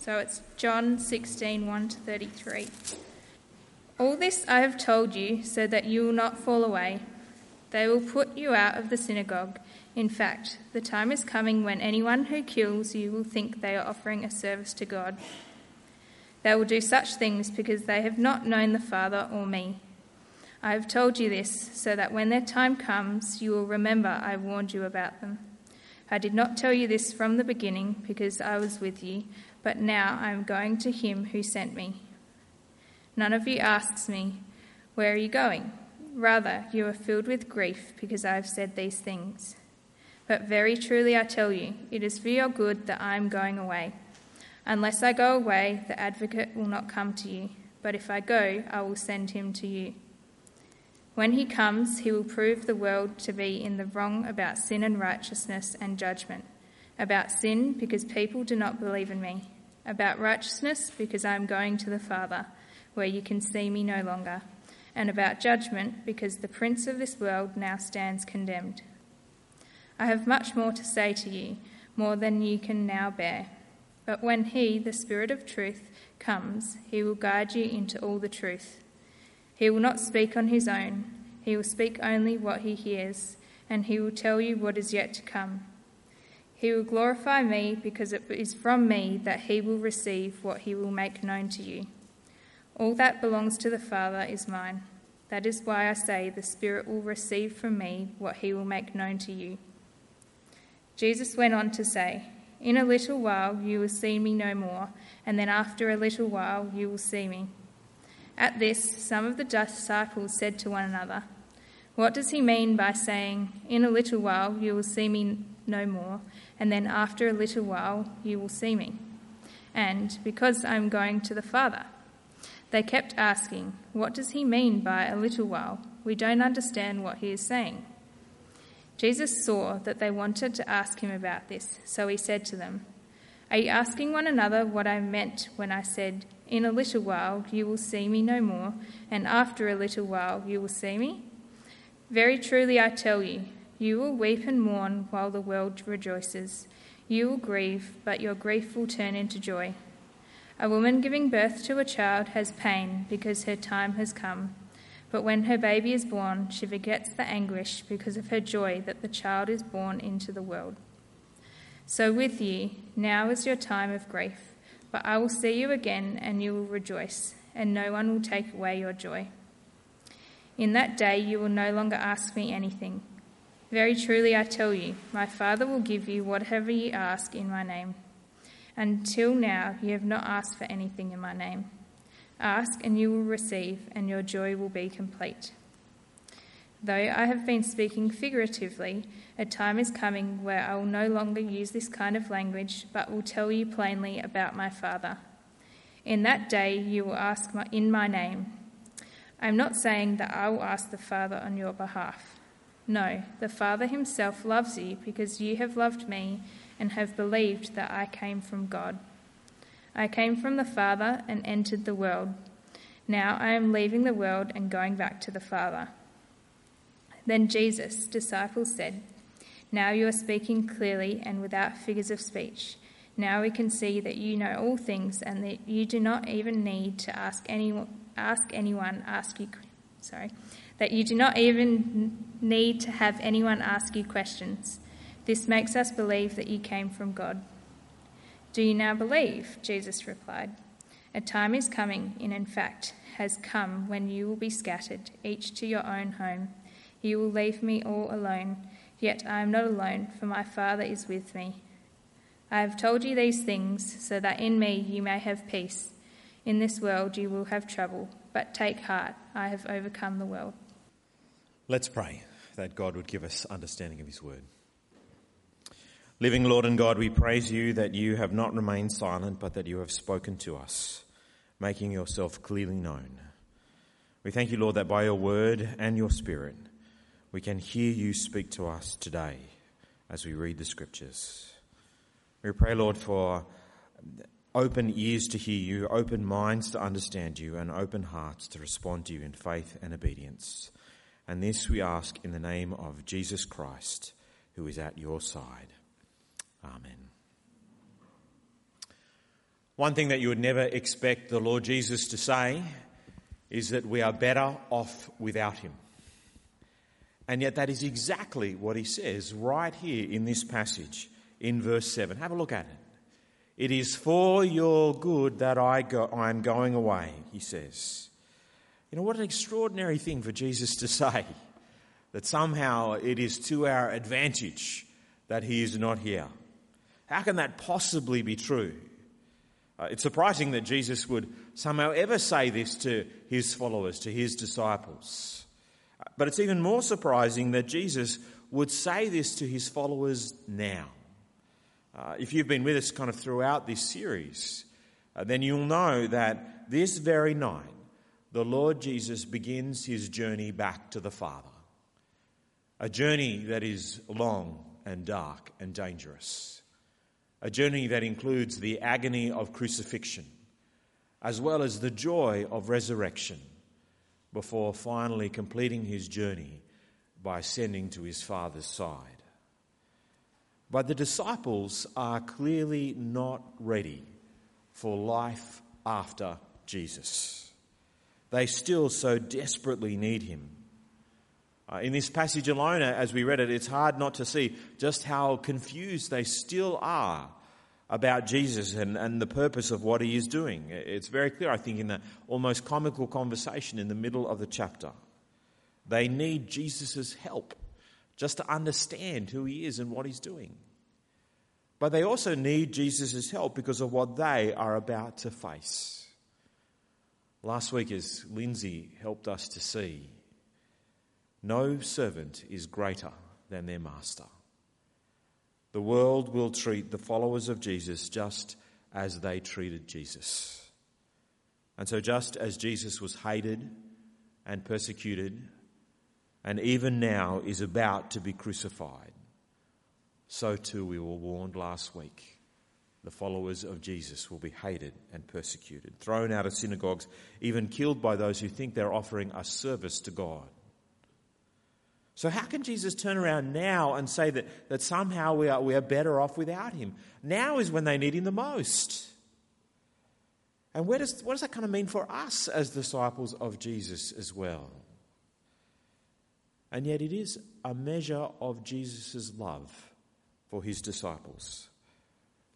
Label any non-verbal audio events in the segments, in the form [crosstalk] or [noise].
So it's John 16 1 to 33. All this I have told you so that you will not fall away. They will put you out of the synagogue. In fact, the time is coming when anyone who kills you will think they are offering a service to God. They will do such things because they have not known the Father or me. I have told you this so that when their time comes, you will remember I warned you about them. I did not tell you this from the beginning because I was with you, but now I am going to him who sent me. None of you asks me, Where are you going? Rather, you are filled with grief because I have said these things. But very truly I tell you, it is for your good that I am going away. Unless I go away, the advocate will not come to you, but if I go, I will send him to you. When he comes, he will prove the world to be in the wrong about sin and righteousness and judgment. About sin, because people do not believe in me. About righteousness, because I am going to the Father, where you can see me no longer. And about judgment, because the prince of this world now stands condemned. I have much more to say to you, more than you can now bear. But when he, the Spirit of truth, comes, he will guide you into all the truth. He will not speak on his own, he will speak only what he hears, and he will tell you what is yet to come. He will glorify me because it is from me that he will receive what he will make known to you. All that belongs to the Father is mine. That is why I say the Spirit will receive from me what he will make known to you. Jesus went on to say, In a little while you will see me no more, and then after a little while you will see me. At this, some of the disciples said to one another, What does he mean by saying, In a little while you will see me no more, and then after a little while you will see me? And because I am going to the Father. They kept asking, What does he mean by a little while? We don't understand what he is saying. Jesus saw that they wanted to ask him about this, so he said to them, Are you asking one another what I meant when I said, In a little while you will see me no more, and after a little while you will see me? Very truly I tell you, you will weep and mourn while the world rejoices. You will grieve, but your grief will turn into joy. A woman giving birth to a child has pain because her time has come. But when her baby is born, she forgets the anguish because of her joy that the child is born into the world. So with you, now is your time of grief, but I will see you again, and you will rejoice, and no one will take away your joy. In that day you will no longer ask me anything. Very truly I tell you, my Father will give you whatever you ask in my name. Until now you have not asked for anything in my name. Ask and you will receive, and your joy will be complete. Though I have been speaking figuratively, a time is coming where I will no longer use this kind of language, but will tell you plainly about my Father. In that day you will ask in my name. I am not saying that I will ask the Father on your behalf. No, the Father himself loves you because you have loved me and have believed that I came from God. I came from the Father and entered the world. Now I am leaving the world and going back to the Father. Then Jesus' disciples said, Now you are speaking clearly and without figures of speech. Now we can see that you know all things and that you do not even need to ask anyone ask anyone ask you sorry that you do not even need to have anyone ask you questions. This makes us believe that you came from God. Do you now believe? Jesus replied. A time is coming, and in fact has come, when you will be scattered, each to your own home. You will leave me all alone, yet I am not alone, for my Father is with me. I have told you these things, so that in me you may have peace. In this world you will have trouble, but take heart, I have overcome the world. Let's pray that God would give us understanding of His word. Living Lord and God, we praise you that you have not remained silent, but that you have spoken to us, making yourself clearly known. We thank you, Lord, that by your word and your spirit, we can hear you speak to us today as we read the scriptures. We pray, Lord, for open ears to hear you, open minds to understand you, and open hearts to respond to you in faith and obedience. And this we ask in the name of Jesus Christ, who is at your side. Amen. One thing that you would never expect the Lord Jesus to say is that we are better off without him. And yet, that is exactly what he says right here in this passage in verse 7. Have a look at it. It is for your good that I, go, I am going away, he says. You know, what an extraordinary thing for Jesus to say [laughs] that somehow it is to our advantage that he is not here. How can that possibly be true? Uh, it's surprising that Jesus would somehow ever say this to his followers, to his disciples. Uh, but it's even more surprising that Jesus would say this to his followers now. Uh, if you've been with us kind of throughout this series, uh, then you'll know that this very night, the Lord Jesus begins his journey back to the Father. A journey that is long and dark and dangerous. A journey that includes the agony of crucifixion, as well as the joy of resurrection, before finally completing his journey by ascending to his Father's side. But the disciples are clearly not ready for life after Jesus. They still so desperately need him. Uh, in this passage alone, as we read it, it's hard not to see just how confused they still are about Jesus and, and the purpose of what he is doing. It's very clear, I think, in the almost comical conversation in the middle of the chapter. They need Jesus' help just to understand who he is and what he's doing. But they also need Jesus' help because of what they are about to face. Last week, as Lindsay helped us to see, no servant is greater than their master. The world will treat the followers of Jesus just as they treated Jesus. And so, just as Jesus was hated and persecuted, and even now is about to be crucified, so too we were warned last week. The followers of Jesus will be hated and persecuted, thrown out of synagogues, even killed by those who think they're offering a service to God. So, how can Jesus turn around now and say that, that somehow we are, we are better off without him? Now is when they need him the most. And where does, what does that kind of mean for us as disciples of Jesus as well? And yet, it is a measure of Jesus' love for his disciples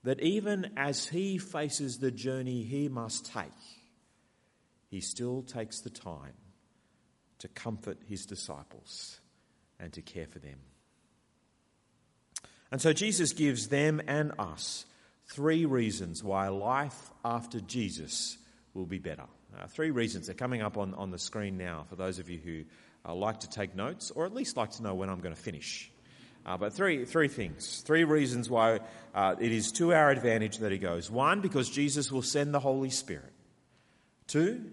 that even as he faces the journey he must take, he still takes the time to comfort his disciples and to care for them. And so Jesus gives them and us three reasons why life after Jesus will be better. Uh, three reasons. They're coming up on, on the screen now for those of you who uh, like to take notes or at least like to know when I'm going to finish. Uh, but three, three things, three reasons why uh, it is to our advantage that he goes. One, because Jesus will send the Holy Spirit. Two,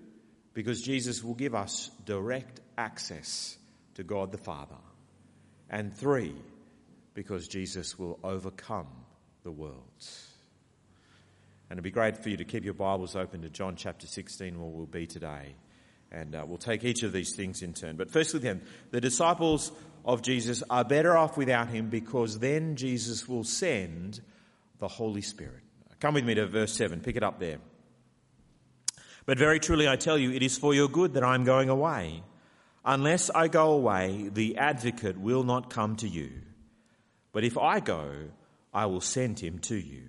because Jesus will give us direct access to God the Father. And three, because Jesus will overcome the world. And it'd be great for you to keep your Bibles open to John chapter 16, where we'll be today. And uh, we'll take each of these things in turn. But firstly, then, the disciples of Jesus are better off without him because then Jesus will send the Holy Spirit. Come with me to verse 7. Pick it up there. But very truly I tell you, it is for your good that I am going away. Unless I go away, the advocate will not come to you. But if I go, I will send him to you.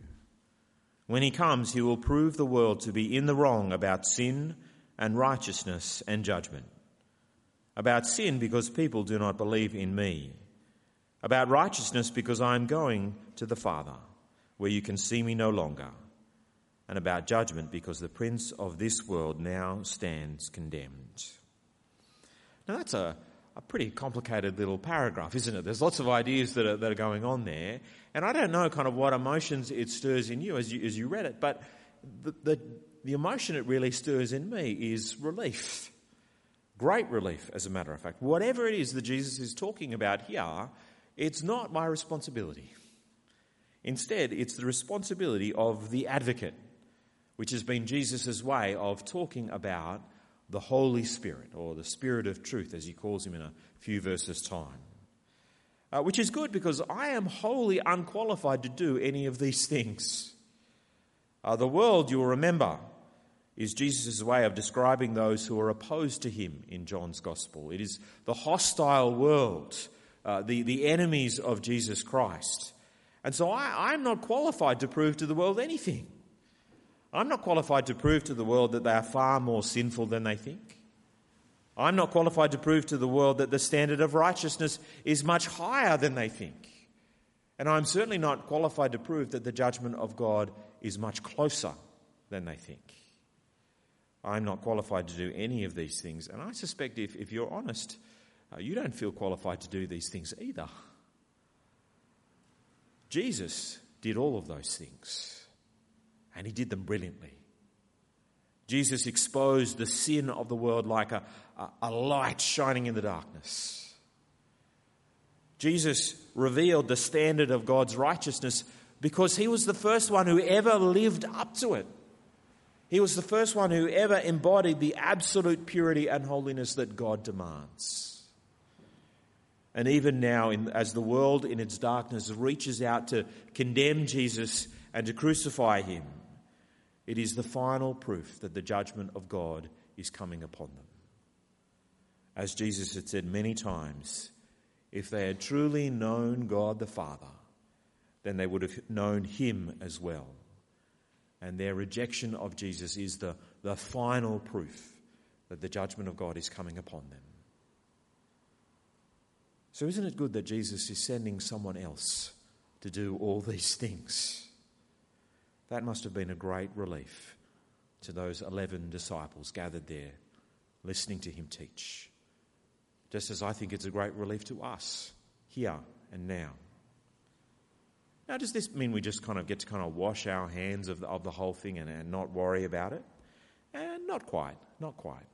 When he comes, he will prove the world to be in the wrong about sin and righteousness and judgment. About sin, because people do not believe in me. About righteousness, because I am going to the Father, where you can see me no longer. And about judgment, because the prince of this world now stands condemned. Now, that's a, a pretty complicated little paragraph, isn't it? There's lots of ideas that are, that are going on there. And I don't know kind of what emotions it stirs in you as you, as you read it, but the, the, the emotion it really stirs in me is relief. Great relief, as a matter of fact. Whatever it is that Jesus is talking about here, it's not my responsibility. Instead, it's the responsibility of the advocate, which has been Jesus' way of talking about the Holy Spirit, or the Spirit of truth, as he calls him in a few verses' time. Uh, which is good because I am wholly unqualified to do any of these things. Uh, the world, you'll remember, is Jesus' way of describing those who are opposed to him in John's Gospel. It is the hostile world, uh, the, the enemies of Jesus Christ. And so I, I'm not qualified to prove to the world anything. I'm not qualified to prove to the world that they are far more sinful than they think. I'm not qualified to prove to the world that the standard of righteousness is much higher than they think. And I'm certainly not qualified to prove that the judgment of God is much closer than they think. I'm not qualified to do any of these things. And I suspect if, if you're honest, uh, you don't feel qualified to do these things either. Jesus did all of those things, and he did them brilliantly. Jesus exposed the sin of the world like a, a, a light shining in the darkness. Jesus revealed the standard of God's righteousness because he was the first one who ever lived up to it. He was the first one who ever embodied the absolute purity and holiness that God demands. And even now, in, as the world in its darkness reaches out to condemn Jesus and to crucify him, it is the final proof that the judgment of God is coming upon them. As Jesus had said many times, if they had truly known God the Father, then they would have known him as well. And their rejection of Jesus is the, the final proof that the judgment of God is coming upon them. So, isn't it good that Jesus is sending someone else to do all these things? That must have been a great relief to those 11 disciples gathered there listening to him teach. Just as I think it's a great relief to us here and now. Now, does this mean we just kind of get to kind of wash our hands of the, of the whole thing and, and not worry about it? And not quite, not quite.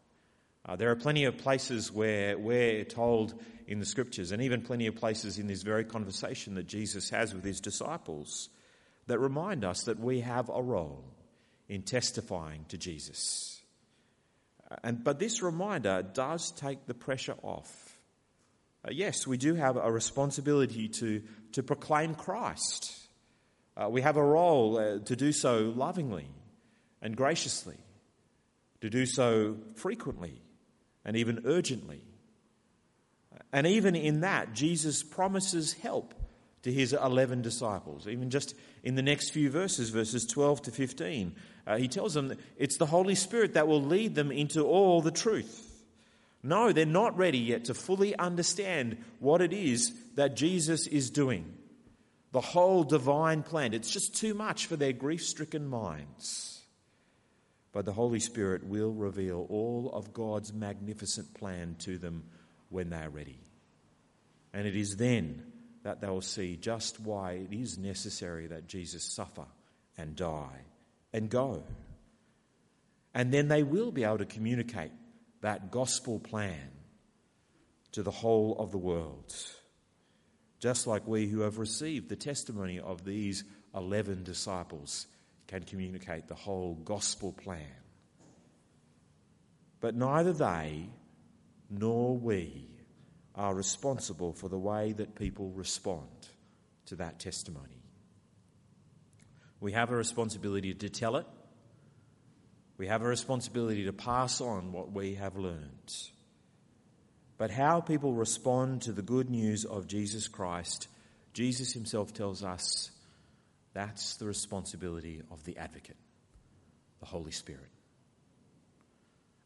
Uh, there are plenty of places where we're told in the scriptures, and even plenty of places in this very conversation that Jesus has with his disciples, that remind us that we have a role in testifying to Jesus. And, but this reminder does take the pressure off uh, yes, we do have a responsibility to, to proclaim Christ. Uh, we have a role uh, to do so lovingly and graciously, to do so frequently and even urgently. And even in that, Jesus promises help to his 11 disciples. Even just in the next few verses, verses 12 to 15, uh, he tells them it's the Holy Spirit that will lead them into all the truth. No, they're not ready yet to fully understand what it is that Jesus is doing. The whole divine plan. It's just too much for their grief stricken minds. But the Holy Spirit will reveal all of God's magnificent plan to them when they are ready. And it is then that they will see just why it is necessary that Jesus suffer and die and go. And then they will be able to communicate that gospel plan to the whole of the world. Just like we who have received the testimony of these 11 disciples can communicate the whole gospel plan. But neither they nor we are responsible for the way that people respond to that testimony. We have a responsibility to tell it we have a responsibility to pass on what we have learned. But how people respond to the good news of Jesus Christ, Jesus himself tells us that's the responsibility of the advocate, the Holy Spirit.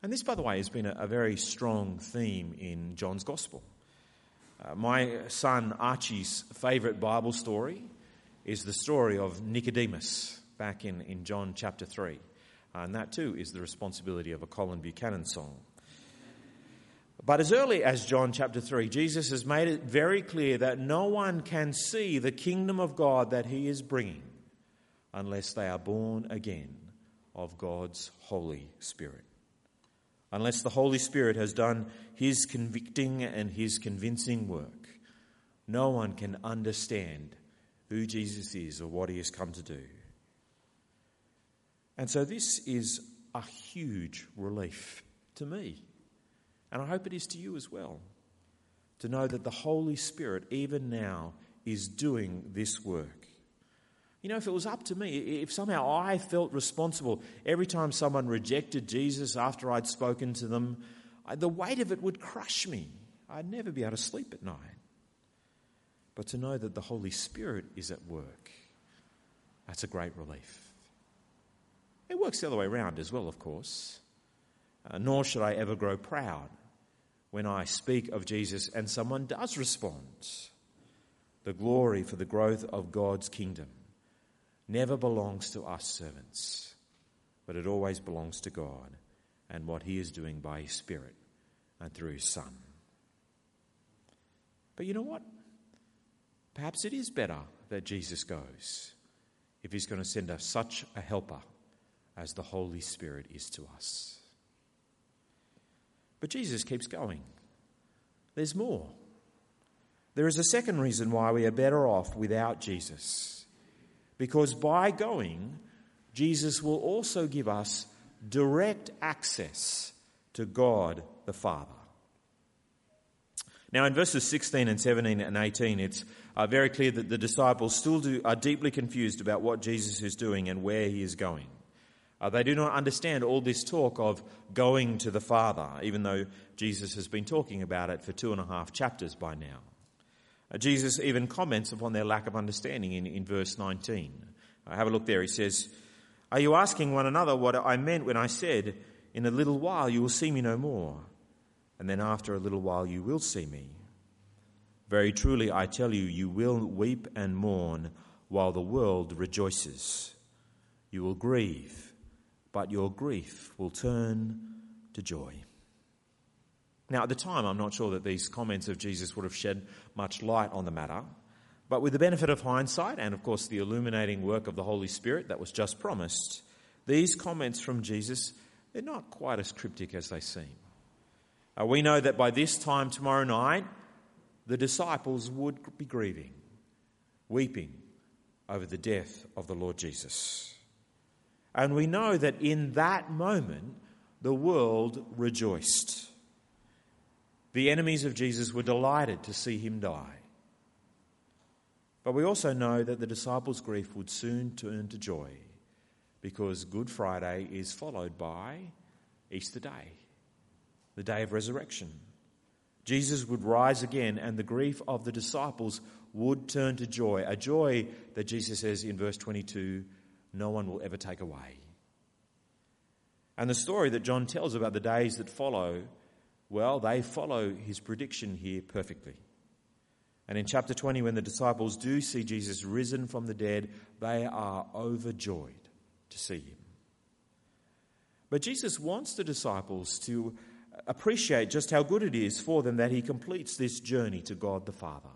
And this, by the way, has been a, very strong theme in John's Gospel. Uh, my son Archie's favourite Bible story is the story of Nicodemus back in, in John chapter 3. And that too is the responsibility of a Colin Buchanan song. But as early as John chapter 3, Jesus has made it very clear that no one can see the kingdom of God that he is bringing unless they are born again of God's Holy Spirit. Unless the Holy Spirit has done his convicting and his convincing work, no one can understand who Jesus is or what he has come to do. And so this is a huge relief to me. And I hope it is to you as well. To know that the Holy Spirit, even now, is doing this work. You know, if it was up to me, if somehow I felt responsible every time someone rejected Jesus after I'd spoken to them, the weight of it would crush me. I'd never be able to sleep at night. But to know that the Holy Spirit is at work, that's a great relief. It works the other way around as well, of course. Uh, nor should I ever grow proud when I speak of Jesus and someone does respond. The glory for the growth of God's kingdom never belongs to us servants, but it always belongs to God and what He is doing by His Spirit and through His Son. But you know what? Perhaps it is better that Jesus goes if He's going to send us such a helper as the Holy Spirit is to us. But Jesus keeps going. There's more. There is a second reason why we are better off without Jesus. Because by going, Jesus will also give us direct access to God the Father. Now, in verses 16 and 17 and 18, it's uh, very clear that the disciples still do, are deeply confused about what Jesus is doing and where he is going. Uh, they do not understand all this talk of going to the Father, even though Jesus has been talking about it for two and a half chapters by now. Uh, Jesus even comments upon their lack of understanding in, in verse 19. Uh, have a look there. He says, Are you asking one another what I meant when I said, In a little while you will see me no more, and then after a little while you will see me? Very truly I tell you, you will weep and mourn while the world rejoices. You will grieve but your grief will turn to joy. Now, at the time, I'm not sure that these comments of Jesus would have shed much light on the matter, but with the benefit of hindsight and, of course, the illuminating work of the Holy Spirit that was just promised, these comments from Jesus, they're not quite as cryptic as they seem. Uh, we know that by this time tomorrow night, the disciples would be grieving, weeping over the death of the Lord Jesus. And we know that in that moment, the world rejoiced. The enemies of Jesus were delighted to see him die. But we also know that the disciples' grief would soon turn to joy because Good Friday is followed by Easter Day, the day of resurrection. Jesus would rise again, and the grief of the disciples would turn to joy, a joy that Jesus says in verse 22 no one will ever take away. And the story that John tells about the days that follow, well, they follow his prediction here perfectly. And in chapter 20, when the disciples do see Jesus risen from the dead, they are overjoyed to see him. But Jesus wants the disciples to appreciate just how good it is for them that he completes this journey to God the Father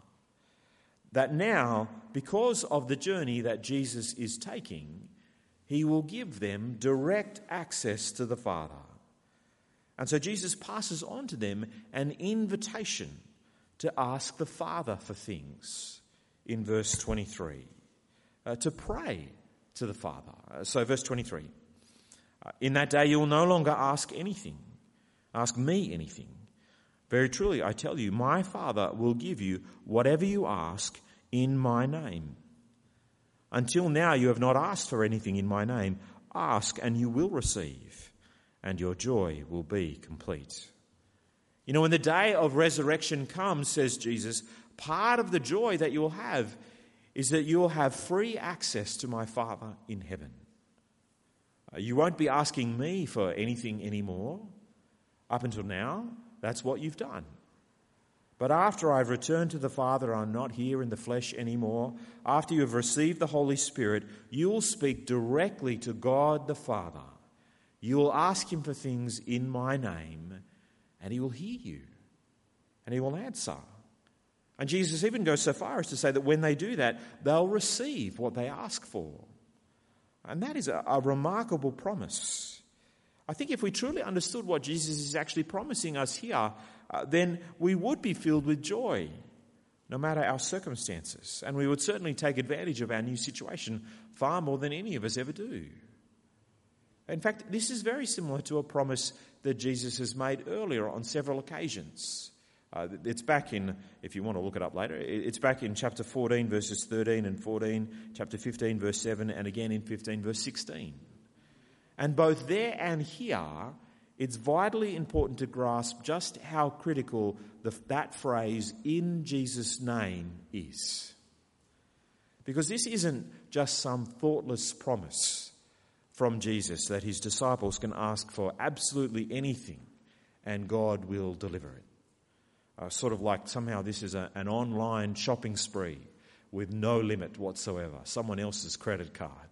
that now, because of the journey that Jesus is taking, he will give them direct access to the Father. And so Jesus passes on to them an invitation to ask the Father for things in verse 23, uh, to pray to the Father. Uh, so, verse 23 uh, In that day you will no longer ask anything, ask me anything. Very truly, I tell you, my Father will give you whatever you ask in my name. Until now, you have not asked for anything in my name. Ask, and you will receive, and your joy will be complete. You know, when the day of resurrection comes, says Jesus, part of the joy that you will have is that you will have free access to my Father in heaven. Uh, you won't be asking me for anything anymore. Up until now, that's what you've done. But after I've returned to the Father, I'm not here in the flesh anymore. After you have received the Holy Spirit, you will speak directly to God the Father. You will ask Him for things in my name, and He will hear you, and He will answer. And Jesus even goes so far as to say that when they do that, they'll receive what they ask for. And that is a, a remarkable promise. I think if we truly understood what Jesus is actually promising us here, uh, then we would be filled with joy, no matter our circumstances. And we would certainly take advantage of our new situation far more than any of us ever do. In fact, this is very similar to a promise that Jesus has made earlier on several occasions. Uh, it's back in, if you want to look it up later, it's back in chapter 14, verses 13 and 14, chapter 15, verse 7, and again in 15, verse 16. And both there and here, it's vitally important to grasp just how critical the, that phrase, in Jesus' name, is. Because this isn't just some thoughtless promise from Jesus that his disciples can ask for absolutely anything and God will deliver it. Uh, sort of like somehow this is a, an online shopping spree with no limit whatsoever, someone else's credit card.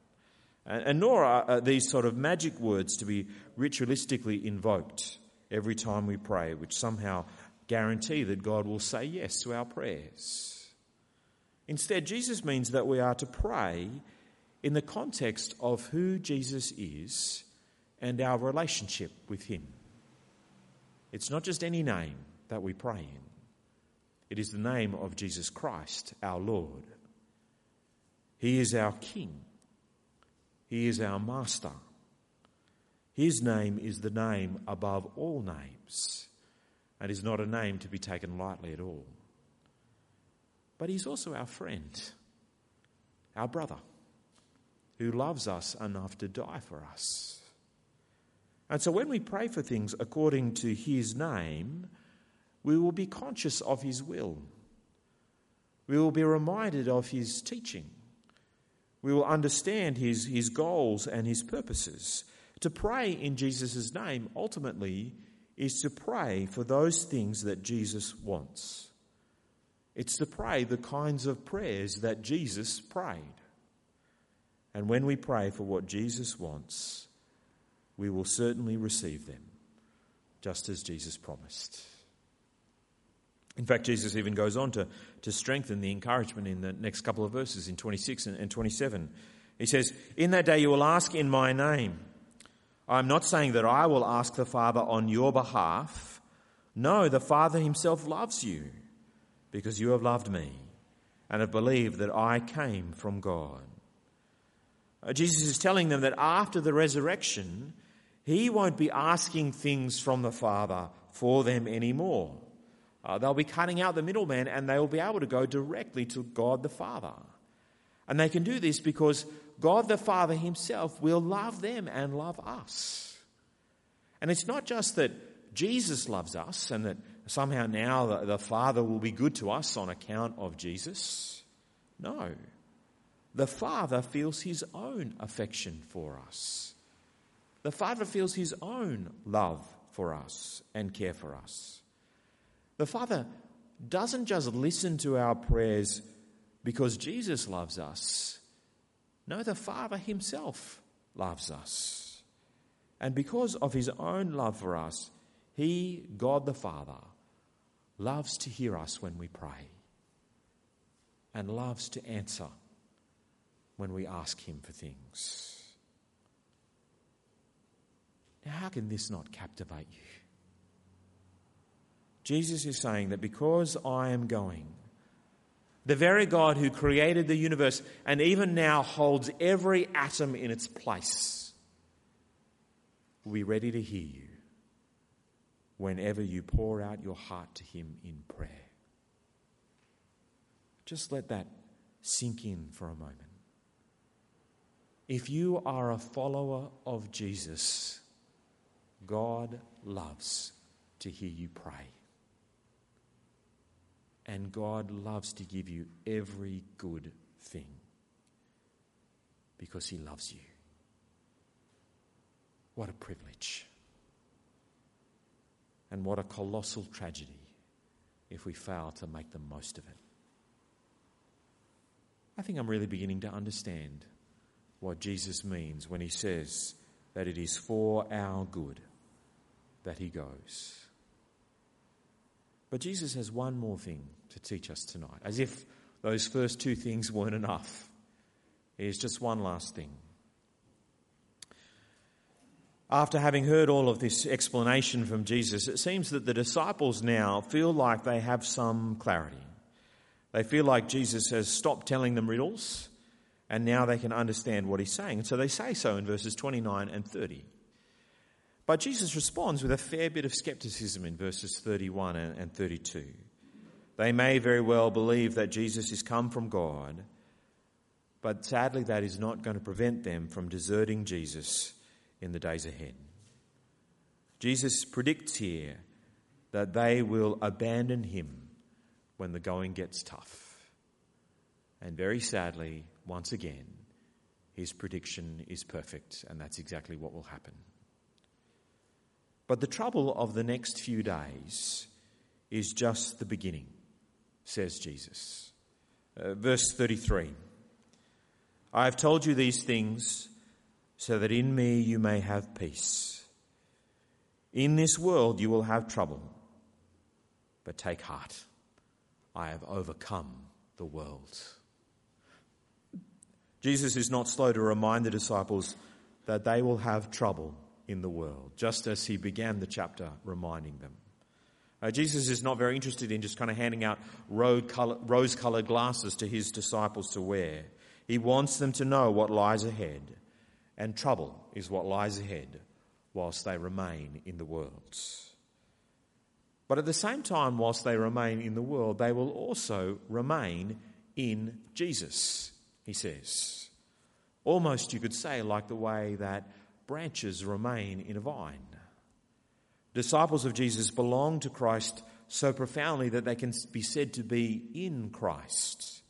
And, nor are these sort of magic words to be ritualistically invoked every time we pray, which somehow guarantee that God will say yes to our prayers. Instead, Jesus means that we are to pray in the context of who Jesus is and our relationship with Him. It's not just any name that we pray in, it is the name of Jesus Christ, our Lord. He is our King, He is our Master. His name is the name above all names and is not a name to be taken lightly at all. But He's also our friend, our brother who loves us enough to die for us. And so when we pray for things according to His name, we will be conscious of His will. We will be reminded of His teaching. We will understand His, his goals and His purposes. To pray in Jesus' name ultimately is to pray for those things that Jesus wants. It's to pray the kinds of prayers that Jesus prayed. And when we pray for what Jesus wants, we will certainly receive them, just as Jesus promised. In fact, Jesus even goes on to, to strengthen the encouragement in the next couple of verses in 26 and 27. He says, In that day you will ask in my name. I'm not saying that I will ask the Father on your behalf. No, the Father himself loves you because you have loved me and have believed that I came from God. Uh, Jesus is telling them that after the resurrection, he won't be asking things from the Father for them anymore. Uh, they'll be cutting out the middleman and they will be able to go directly to God the Father. And they can do this because God the Father Himself will love them and love us. And it's not just that Jesus loves us and that somehow now the, the Father will be good to us on account of Jesus. No the Father feels his own affection for us. The Father feels his own love for us and care for us. The Father doesn't just listen to our prayers because Jesus loves us. No, the Father himself loves us. And because of his own love for us, he, God the Father, loves to hear us when we pray and loves to answer when we ask Him for things. Now, how can this not captivate you? Jesus is saying that because I am going, the very God who created the universe and even now holds every atom in its place will be ready to hear you whenever you pour out your heart to Him in prayer. Just let that sink in for a moment. If you are a follower of Jesus, God loves to hear you pray. And God loves to give you every good thing because He loves you. What a privilege. And what a colossal tragedy if we fail to make the most of it. I think I'm really beginning to understand what Jesus means when he says that it is for our good that he goes. But Jesus has one more thing to teach us tonight, as if those first two things weren't enough. Here's just one last thing. After having heard all of this explanation from Jesus, it seems that the disciples now feel like they have some clarity. They feel like Jesus has stopped telling them riddles and now they can understand what he's saying. And so they say so in verses 29 and 30. But Jesus responds with a fair bit of skepticism in verses 31 and 32. They may very well believe that Jesus is come from God, but sadly, that is not going to prevent them from deserting Jesus in the days ahead. Jesus predicts here that they will abandon him when the going gets tough. And very sadly, once again, his prediction is perfect, and that's exactly what will happen. But the trouble of the next few days is just the beginning, says Jesus. Uh, verse 33 I have told you these things so that in me you may have peace. In this world you will have trouble, but take heart. I have overcome the world. Jesus is not slow to remind the disciples that they will have trouble in the world, just as he began the chapter reminding them. Uh, Jesus is not very interested in just kind of handing out rose coloured glasses to his disciples to wear. He wants them to know what lies ahead, and trouble is what lies ahead whilst they remain in the world. But at the same time, whilst they remain in the world, they will also remain in Jesus, he says. Almost, you could say, like the way that branches remain in a vine. Disciples of Jesus belong to Christ so profoundly that they can be said to be in Christ.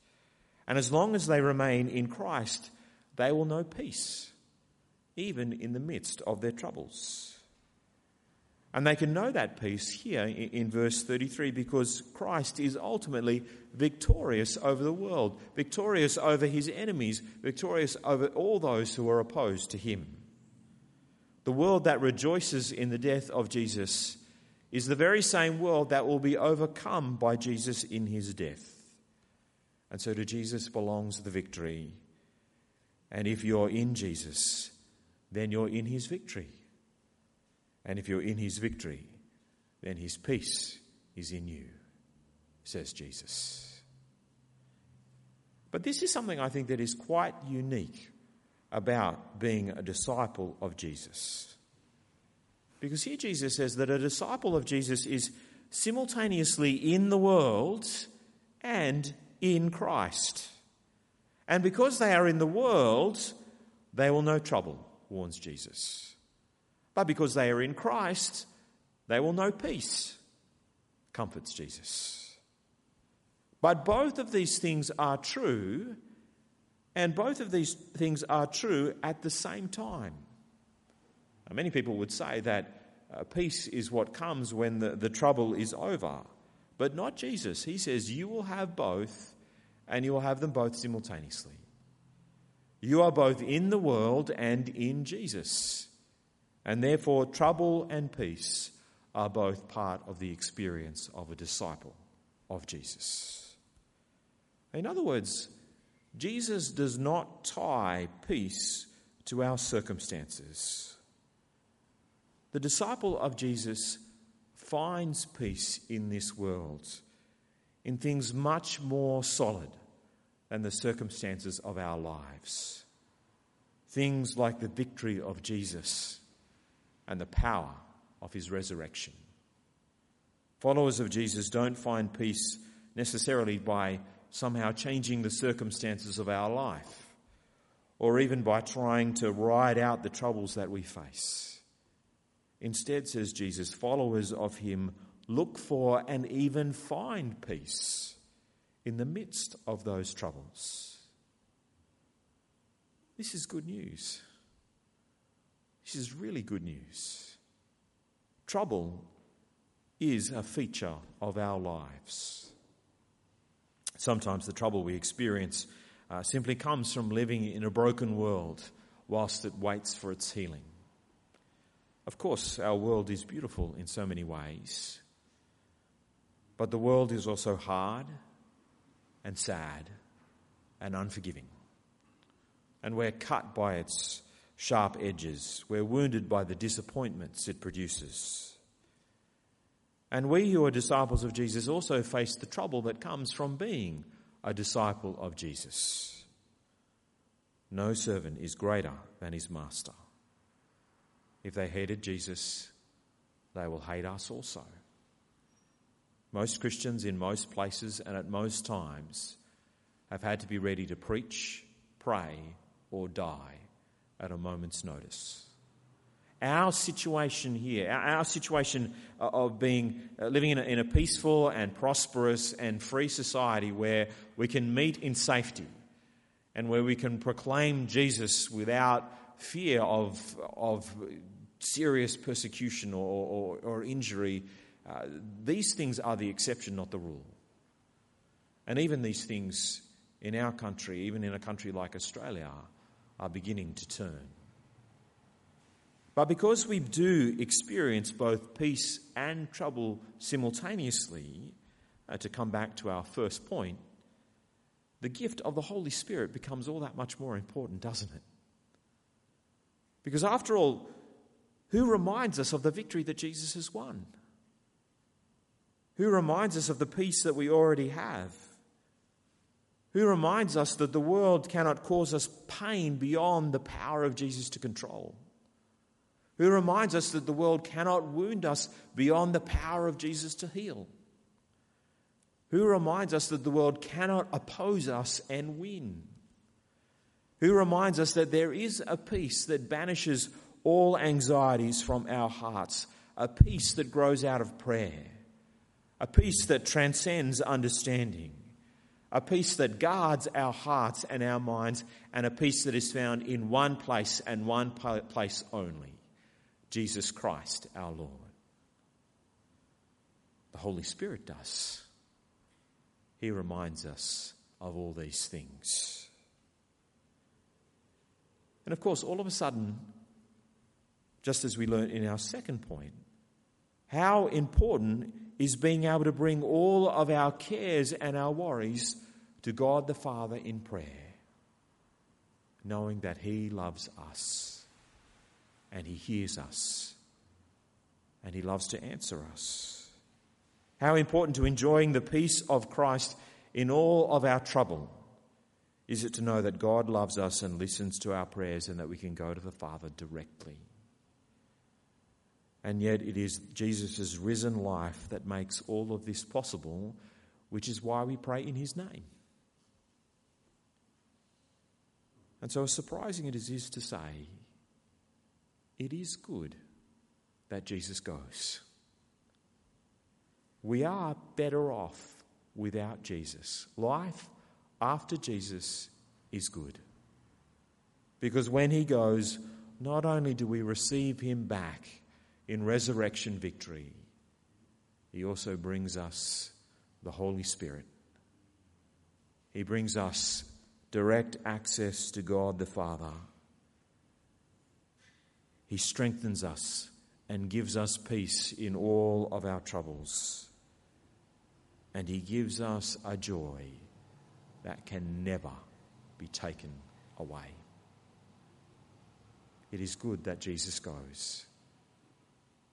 And as long as they remain in Christ, they will know peace, even in the midst of their troubles. And they can know that peace here in verse 33 because Christ is ultimately victorious over the world, victorious over his enemies, victorious over all those who are opposed to him. The world that rejoices in the death of Jesus is the very same world that will be overcome by Jesus in his death. And so to Jesus belongs the victory. And if you're in Jesus, then you're in his victory. And if you're in his victory, then his peace is in you, says Jesus. But this is something I think that is quite unique about being a disciple of Jesus. Because here Jesus says that a disciple of Jesus is simultaneously in the world and in Christ. And because they are in the world, they will know trouble, warns Jesus. But because they are in Christ, they will know peace, comforts Jesus. But both of these things are true, and both of these things are true at the same time. Now, many people would say that uh, peace is what comes when the, the trouble is over, but not Jesus. He says, You will have both, and you will have them both simultaneously. You are both in the world and in Jesus. And therefore, trouble and peace are both part of the experience of a disciple of Jesus. In other words, Jesus does not tie peace to our circumstances. The disciple of Jesus finds peace in this world, in things much more solid than the circumstances of our lives. Things like the victory of Jesus and the power of his resurrection. Followers of Jesus don't find peace necessarily by somehow changing the circumstances of our life or even by trying to ride out the troubles that we face. Instead, says Jesus, followers of him look for and even find peace in the midst of those troubles. This is good news. This is really good news. Trouble is a feature of our lives. Sometimes the trouble we experience uh, simply comes from living in a broken world whilst it waits for its healing. Of course, our world is beautiful in so many ways, but the world is also hard and sad and unforgiving. And we're cut by its sharp edges. We're wounded by the disappointments it produces. And we who are disciples of Jesus also face the trouble that comes from being a disciple of Jesus. No servant is greater than his master. If they hated Jesus, they will hate us also. Most Christians in most places and at most times have had to be ready to preach, pray, or die at a moment's notice. Our situation here, our situation of being uh, living in a, in a peaceful and prosperous and free society where we can meet in safety and where we can proclaim Jesus without fear of, of serious persecution or, or, or injury, uh, these things are the exception, not the rule. And even these things in our country, even in a country like Australia, are beginning to turn. But because we do experience both peace and trouble simultaneously, uh, to come back to our first point, the gift of the Holy Spirit becomes all that much more important, doesn't it? Because after all, who reminds us of the victory that Jesus has won? Who reminds us of the peace that we already have? Who reminds us that the world cannot cause us pain beyond the power of Jesus to control? Who reminds us that the world cannot wound us beyond the power of Jesus to heal? Who reminds us that the world cannot oppose us and win? Who reminds us that there is a peace that banishes all anxieties from our hearts, a peace that grows out of prayer, a peace that transcends understanding, a peace that guards our hearts and our minds, and a peace that is found in one place and one place only Jesus Christ our Lord. The Holy Spirit does. He reminds us of all these things. And of course, all of a sudden, just as we learned in our second point, how important is being able to bring all of our cares and our worries to God the Father in prayer, knowing that He loves us and He hears us and He loves to answer us. How important to enjoying the peace of Christ in all of our trouble is it to know that God loves us and listens to our prayers and that we can go to the Father directly. And yet, it is Jesus' risen life that makes all of this possible, which is why we pray in his name. And so, as surprising it is to say, it is good that Jesus goes. We are better off without Jesus. Life after Jesus is good. Because when he goes, not only do we receive him back, in resurrection victory, He also brings us the Holy Spirit. He brings us direct access to God the Father. He strengthens us and gives us peace in all of our troubles. And He gives us a joy that can never be taken away. It is good that Jesus goes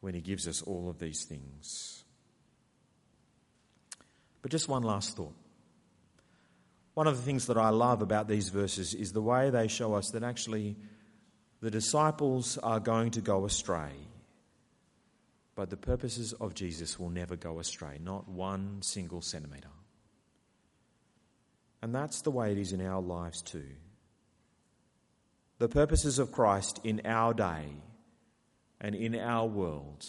when He gives us all of these things. But just one last thought. One of the things that I love about these verses is the way they show us that actually the disciples are going to go astray. But the purposes of Jesus will never go astray, not one single centimetre. And that's the way it is in our lives too. The purposes of Christ in our day and in our world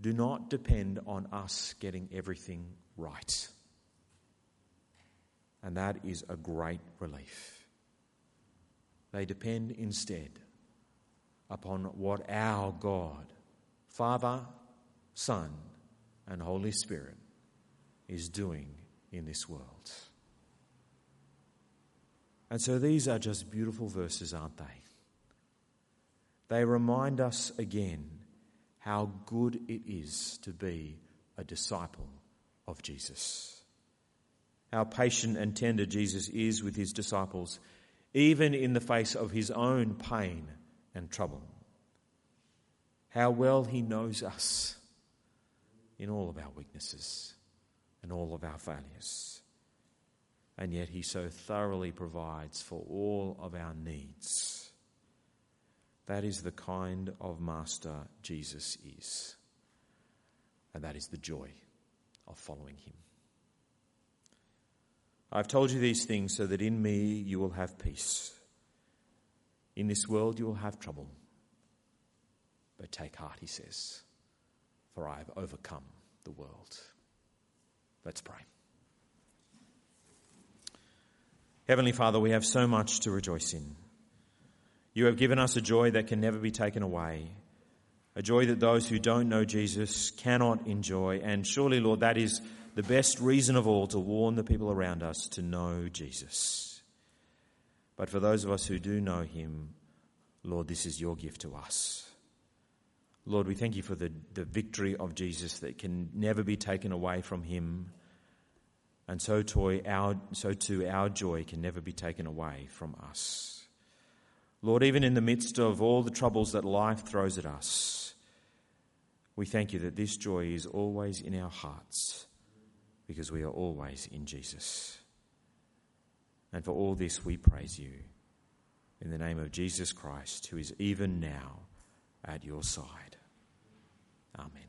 do not depend on us getting everything right. And that is a great relief. They depend instead upon what our God, Father, Son, and Holy Spirit is doing in this world. And so these are just beautiful verses, aren't they? They remind us again how good it is to be a disciple of Jesus. How patient and tender Jesus is with his disciples, even in the face of his own pain and trouble. How well he knows us in all of our weaknesses and all of our failures. And yet he so thoroughly provides for all of our needs That is the kind of master Jesus is. And that is the joy of following him. I've told you these things so that in me you will have peace. In this world you will have trouble. But take heart, he says, for I have overcome the world. Let's pray. Heavenly Father, we have so much to rejoice in. You have given us a joy that can never be taken away, a joy that those who don't know Jesus cannot enjoy. And surely, Lord, that is the best reason of all to warn the people around us to know Jesus. But for those of us who do know him, Lord, this is your gift to us. Lord, we thank you for the, the victory of Jesus that can never be taken away from him. And so, toy, our, so too our joy can never be taken away from us. Lord, even in the midst of all the troubles that life throws at us, we thank you that this joy is always in our hearts because we are always in Jesus. And for all this we praise you in the name of Jesus Christ, who is even now at your side. Amen.